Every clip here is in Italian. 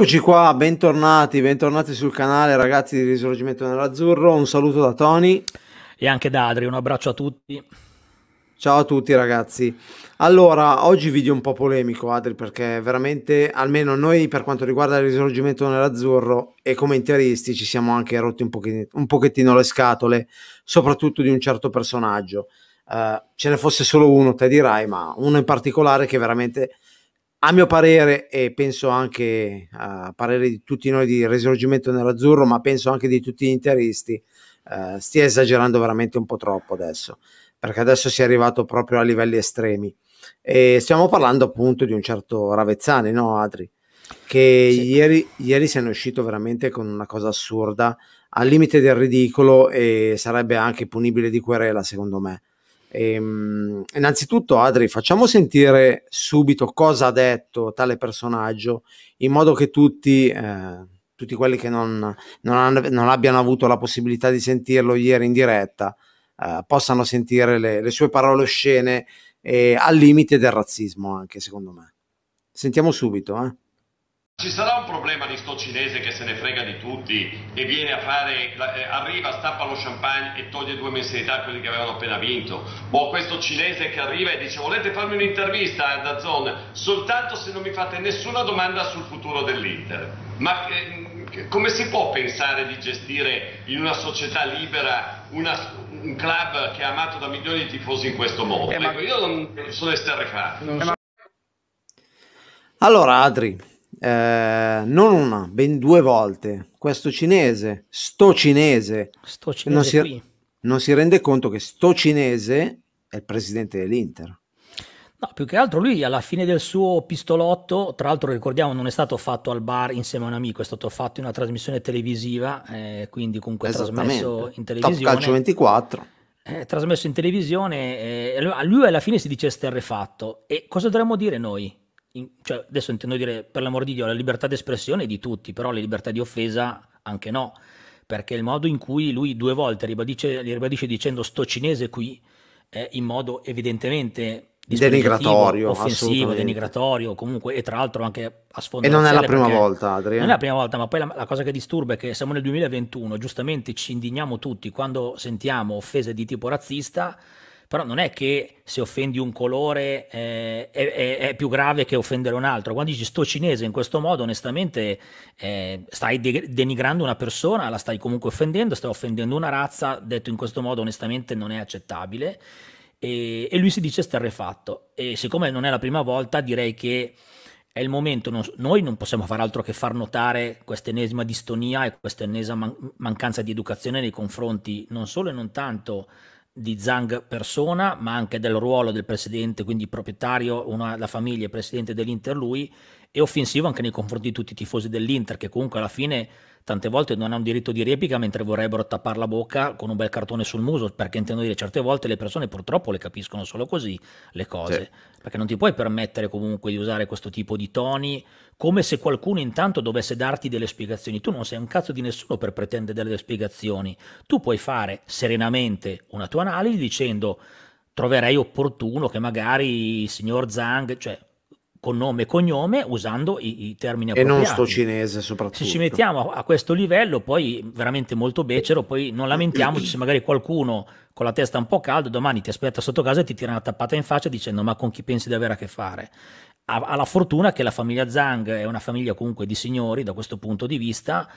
Eccoci qua, bentornati, bentornati sul canale ragazzi di Risorgimento nell'Azzurro, un saluto da Tony e anche da Adri, un abbraccio a tutti. Ciao a tutti ragazzi. Allora, oggi video un po' polemico Adri perché veramente, almeno noi per quanto riguarda il Risorgimento nell'Azzurro e come interisti ci siamo anche rotti un pochettino, un pochettino le scatole, soprattutto di un certo personaggio. Uh, ce ne fosse solo uno, te dirai, ma uno in particolare che veramente a mio parere e penso anche a parere di tutti noi di Risorgimento nell'Azzurro, ma penso anche di tutti gli interisti, eh, stia esagerando veramente un po' troppo adesso, perché adesso si è arrivato proprio a livelli estremi. E stiamo parlando appunto di un certo Ravezzani, no Adri? Che sì. ieri, ieri se ne è uscito veramente con una cosa assurda, al limite del ridicolo e sarebbe anche punibile di querela secondo me. Ehm, innanzitutto, Adri, facciamo sentire subito cosa ha detto tale personaggio, in modo che tutti, eh, tutti quelli che non, non, hanno, non, abbiano avuto la possibilità di sentirlo ieri in diretta eh, possano sentire le, le, sue parole oscene e al limite del razzismo, anche secondo me. Sentiamo subito, eh. Ci sarà un problema di sto cinese che se ne frega di tutti e viene a fare, eh, arriva, stappa lo champagne e toglie due mensilità a quelli che avevano appena vinto? O questo cinese che arriva e dice volete farmi un'intervista a Dazzone soltanto se non mi fate nessuna domanda sul futuro dell'Inter? Ma eh, come si può pensare di gestire in una società libera una, un club che è amato da milioni di tifosi in questo modo? Eh, ecco, io non sono esterrefatto. Allora Adri, eh, non una, ben due volte. Questo cinese, sto cinese, sto cinese non, si, non si rende conto che sto cinese è il presidente dell'Inter. No, più che altro lui alla fine del suo pistolotto, tra l'altro ricordiamo non è stato fatto al bar insieme a un amico, è stato fatto in una trasmissione televisiva, eh, quindi comunque trasmesso in televisione. Top Calcio 24. Eh, trasmesso in televisione, eh, lui alla fine si dice sterrefatto. E cosa dovremmo dire noi? In, cioè, adesso intendo dire per l'amor di Dio, la libertà d'espressione è di tutti, però la libertà di offesa anche no, perché il modo in cui lui due volte ribadisce, ribadisce dicendo sto cinese qui è in modo evidentemente denigratorio, offensivo, denigratorio, comunque, e tra l'altro anche a sfondo. E non è la prima volta, Adriano. Non è la prima volta, ma poi la, la, cosa che disturba è che siamo nel 2021, giustamente ci indigniamo tutti quando sentiamo offese di tipo razzista, però non è che se offendi un colore eh, è, è, è, più grave che offendere un altro. Quando dici sto cinese in questo modo, onestamente eh, stai de- denigrando una persona, la stai comunque offendendo, stai offendendo una razza, detto in questo modo onestamente non è accettabile. E, e lui si dice sterrefatto. E siccome non è la prima volta, direi che è il momento, non, noi non possiamo fare altro che far notare questa ennesima distonia e questa ennesima man- mancanza di educazione nei confronti non solo e non tanto di Zhang persona, ma anche del ruolo del presidente, quindi proprietario, una, la famiglia e presidente dell'Inter lui, e offensivo anche nei confronti di tutti i tifosi dell'Inter, che comunque alla fine tante volte non hanno un diritto di replica mentre vorrebbero tappare la bocca con un bel cartone sul muso, perché intendo dire certe volte le persone purtroppo le capiscono solo così le cose, sì. perché non ti puoi permettere comunque di usare questo tipo di toni come se qualcuno intanto dovesse darti delle spiegazioni. Tu non sei un cazzo di nessuno per pretendere delle spiegazioni. Tu puoi fare serenamente una tua analisi dicendo troverei opportuno che magari il signor Zhang, cioè con nome e cognome usando i, i termini appropriati. E non sto cinese soprattutto. Se ci mettiamo a questo livello, poi veramente molto becero, poi non lamentiamoci se magari qualcuno con la testa un po' calda domani ti aspetta sotto casa e ti tira una tappata in faccia dicendo ma con chi pensi di avere a che fare? Ha, ha la fortuna che la famiglia Zhang è una famiglia comunque di signori da questo punto di vista,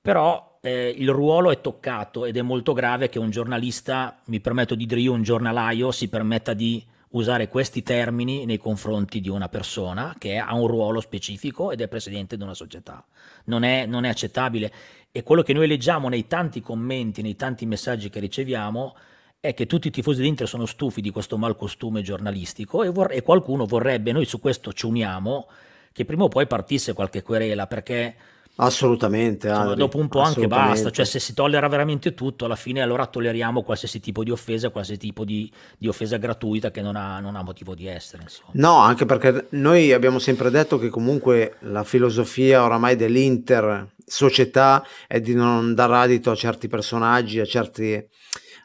però eh, il ruolo è toccato ed è molto grave che un giornalista, mi permetto di dire io un giornalaio, si permetta di usare questi termini nei confronti di una persona che ha un ruolo specifico ed è presidente di una società. Non è, non è accettabile. E quello che noi leggiamo nei tanti commenti, nei tanti messaggi che riceviamo, è che tutti i tifosi dell'Inter sono stufi di questo malcostume giornalistico e, vor- e qualcuno vorrebbe, noi su questo ci uniamo, che prima o poi partisse qualche querela, perché Assolutamente. Insomma, dopo un po' anche basta, cioè se si tollera veramente tutto, alla fine allora tolleriamo qualsiasi tipo di offesa, qualsiasi tipo di, di offesa gratuita che non ha, non ha, motivo di essere. Insomma. No, anche perché noi abbiamo sempre detto che comunque la filosofia oramai dell'Inter società è di non dar adito a certi personaggi, a certi,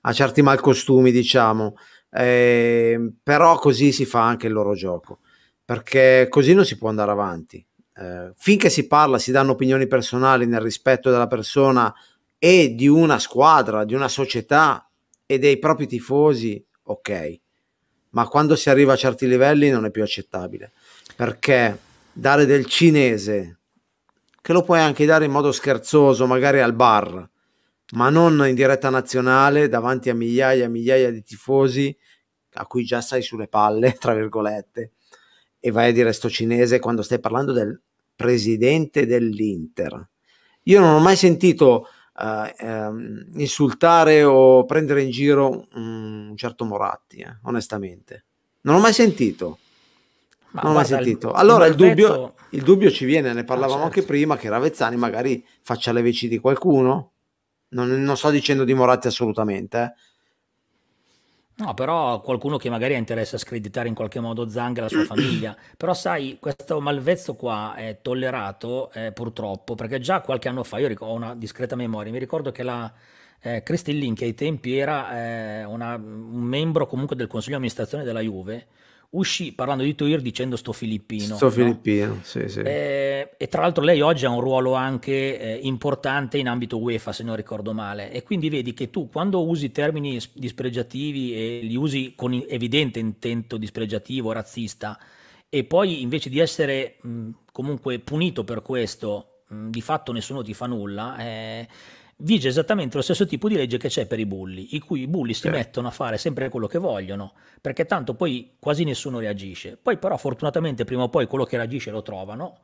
a certi malcostumi, diciamo. Eh, però così si fa anche il loro gioco, perché così non si può andare avanti eh, finché si parla, si danno opinioni personali nel rispetto della persona e di una squadra, di una società e dei propri tifosi, ok. Ma quando si arriva a certi livelli non è più accettabile. Perché dare del cinese, che lo puoi anche dare in modo scherzoso, magari al bar, ma non in diretta nazionale davanti a migliaia e migliaia di tifosi a cui già stai sulle palle, tra virgolette, e vai a dire sto cinese quando stai parlando del presidente dell'Inter. Io non ho mai sentito uh, um, insultare o prendere in giro un certo Moratti, eh, onestamente. Non ho mai sentito. Ma non ho mai sentito. Allora il, il dubbio, il dubbio ci viene, ne parlavamo ah, certo. anche prima, che Ravezzani magari faccia le veci di qualcuno. Non, non sto dicendo di Moratti assolutamente, eh No, però qualcuno che magari ha interesse a screditare in qualche modo Zang e la sua famiglia. Però sai, questo malvezzo qua è tollerato eh, purtroppo, perché già qualche anno fa, io ho una discreta memoria, mi ricordo che la eh, Christine Link ai tempi era eh, una, un membro comunque del consiglio di amministrazione della Juve, uscì parlando di Toir dicendo sto filippino. Sto no? filippino, sì, sì. Eh, e tra l'altro lei oggi ha un ruolo anche eh, importante in ambito UEFA, se non ricordo male. E quindi vedi che tu quando usi termini dispregiativi e li usi con evidente intento dispregiativo, razzista, e poi invece di essere mh, comunque punito per questo, mh, di fatto nessuno ti fa nulla, eh, vige esattamente lo stesso tipo di legge che c'è per i bulli, i cui i bulli si eh. mettono a fare sempre quello che vogliono, perché tanto poi quasi nessuno reagisce. Poi però fortunatamente prima o poi quello che reagisce lo trovano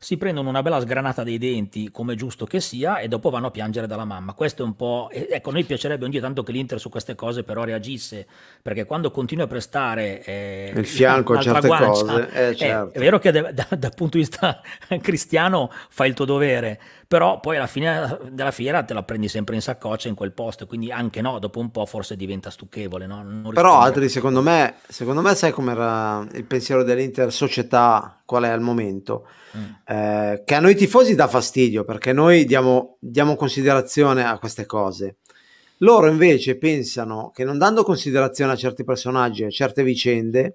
si prendono una bella sgranata dei denti, come giusto che sia, e dopo vanno a piangere dalla mamma. Questo è un po'. Ecco, a noi piacerebbe un Dio tanto che l'Inter su queste cose però reagisse, perché quando continua a prestare eh, il fianco a certe guancia, cose, eh, certo. è vero che da, da, dal punto di vista cristiano fai il tuo dovere, però poi alla fine della fiera te la prendi sempre in saccoccia in quel posto, quindi anche no, dopo un po' forse diventa stucchevole. No? Però Adri, secondo me, secondo me sai com'era il pensiero dell'Inter società, qual è al momento? Mm. Eh, che a noi tifosi dà fastidio perché noi diamo, diamo considerazione a queste cose. Loro invece pensano che non dando considerazione a certi personaggi, a certe vicende,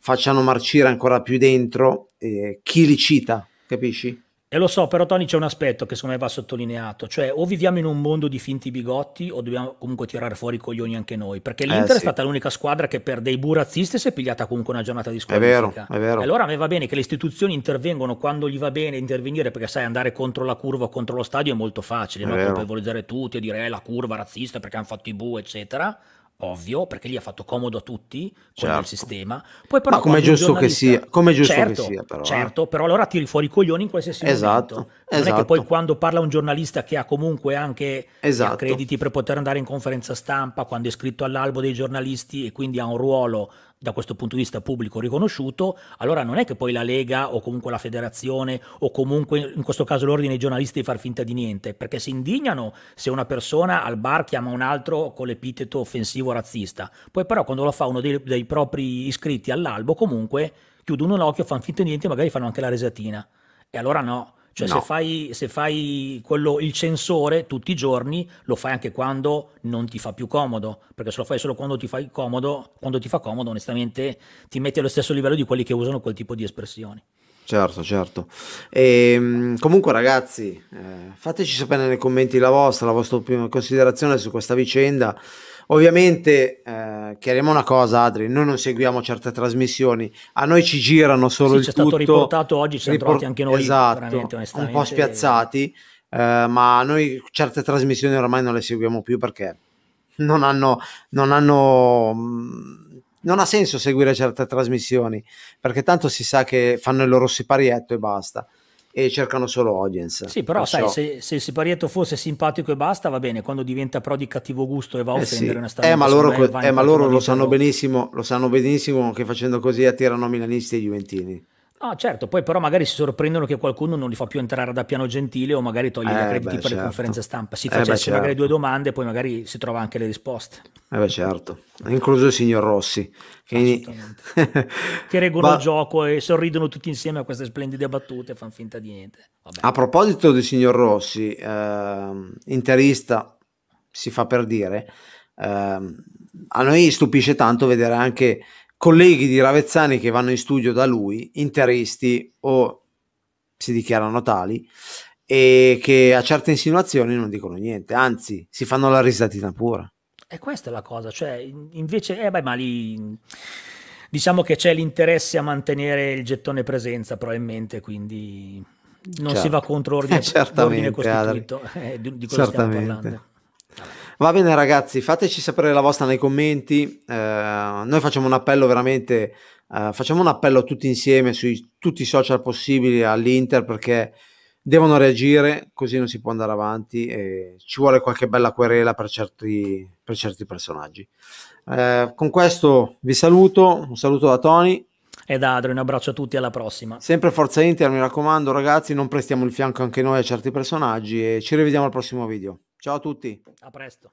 facciano marcire ancora più dentro eh, chi li cita, capisci? E lo so, però Tony c'è un aspetto che secondo me va sottolineato, cioè o viviamo in un mondo di finti bigotti o dobbiamo comunque tirare fuori i coglioni anche noi, perché l'Inter eh, sì. è stata l'unica squadra che per dei burazzisti si è pigliata comunque una giornata di squalifica. È vero, è vero. E allora a me va bene che le istituzioni intervengono quando gli va bene intervenire, perché sai andare contro la curva o contro lo stadio è molto facile, no? colpevolizzare tutti e dire eh, la curva razzista perché hanno fatto i bu, eccetera ovvio, perché lì ha fatto comodo a tutti certo. il sistema. Poi però Ma come è giusto che sia, come giusto certo, che sia però. Eh. Certo, però allora tiri fuori i coglioni in qualsiasi esatto, momento. Non esatto. è che poi esatto. quando parla un giornalista che ha comunque anche esatto. crediti per poter andare in conferenza stampa, quando è iscritto all'albo dei giornalisti e quindi ha un ruolo da questo punto di vista pubblico riconosciuto, allora non è che poi la Lega o comunque la federazione o comunque in questo caso l'ordine dei giornalisti far finta di niente, perché si indignano se una persona al bar chiama un altro con l'epiteto offensivo razzista, poi però quando lo fa uno dei, dei propri iscritti all'albo comunque chiudono l'occhio, fanno finta di niente e magari fanno anche la resatina. E allora no, cioè no. se fai, se fai quello, il censore tutti i giorni, lo fai anche quando non ti fa più comodo, perché se lo fai solo quando ti fai comodo, quando ti fa comodo, onestamente ti metti allo stesso livello di quelli che usano quel tipo di espressioni. Certo, certo. E, ehm, comunque ragazzi, eh, fateci sapere nei commenti la vostra, la vostra considerazione su questa vicenda. Ovviamente, eh, chiariamo una cosa, Adri, noi non seguiamo certe trasmissioni, a noi ci girano solo sì, il c'è tutto. stato riportato oggi, ci ripor- siamo anche noi esatto, un po' spiazzati, eh, ma noi certe trasmissioni ormai non le seguiamo più perché non hanno, non hanno mm, non ha senso seguire certe trasmissioni perché tanto si sa che fanno il loro siparietto e basta e cercano solo audience. Sì, però Perciò... sai, se, se il siparietto fosse simpatico e basta, va bene, quando diventa però di cattivo gusto e va a offendere eh sì. eh, ma loro, eh, ma loro lo sanno benissimo, lo sanno benissimo che facendo così attirano milanisti e juventini. Ah, certo, poi però magari si sorprendono che qualcuno non li fa più entrare da piano gentile o magari toglie eh, i crediti beh, per certo. le conferenze stampa. Si facesse eh, beh, certo. magari due domande e poi magari si trova anche le risposte. Eh beh, certo, incluso il signor Rossi. Che, che reggono il gioco e sorridono tutti insieme a queste splendide battute e fanno finta di niente. Vabbè. A proposito del signor Rossi, eh, interista, si fa per dire, eh, a noi stupisce tanto vedere anche colleghi di Ravezzani che vanno in studio da lui, interisti o si dichiarano tali e che a certe insinuazioni non dicono niente, anzi si fanno la risatina pura. E questa è la cosa, cioè invece, eh beh, ma lì diciamo che c'è l'interesse a mantenere il gettone presenza probabilmente, quindi non certo. si va contro ordine, ordine costituito, eh, di, di cosa stiamo parlando. Va bene ragazzi, fateci sapere la vostra nei commenti, eh, noi facciamo un appello veramente, eh, facciamo un appello tutti insieme su tutti i social possibili all'Inter perché devono reagire, così non si può andare avanti e ci vuole qualche bella querela per certi, per certi personaggi. Eh, con questo vi saluto, un saluto da Tony. E da Adro, un abbraccio a tutti, alla prossima. Sempre Forza Inter, mi raccomando ragazzi, non prestiamo il fianco anche noi a certi personaggi e ci rivediamo al prossimo video. Ciao a tutti. A presto.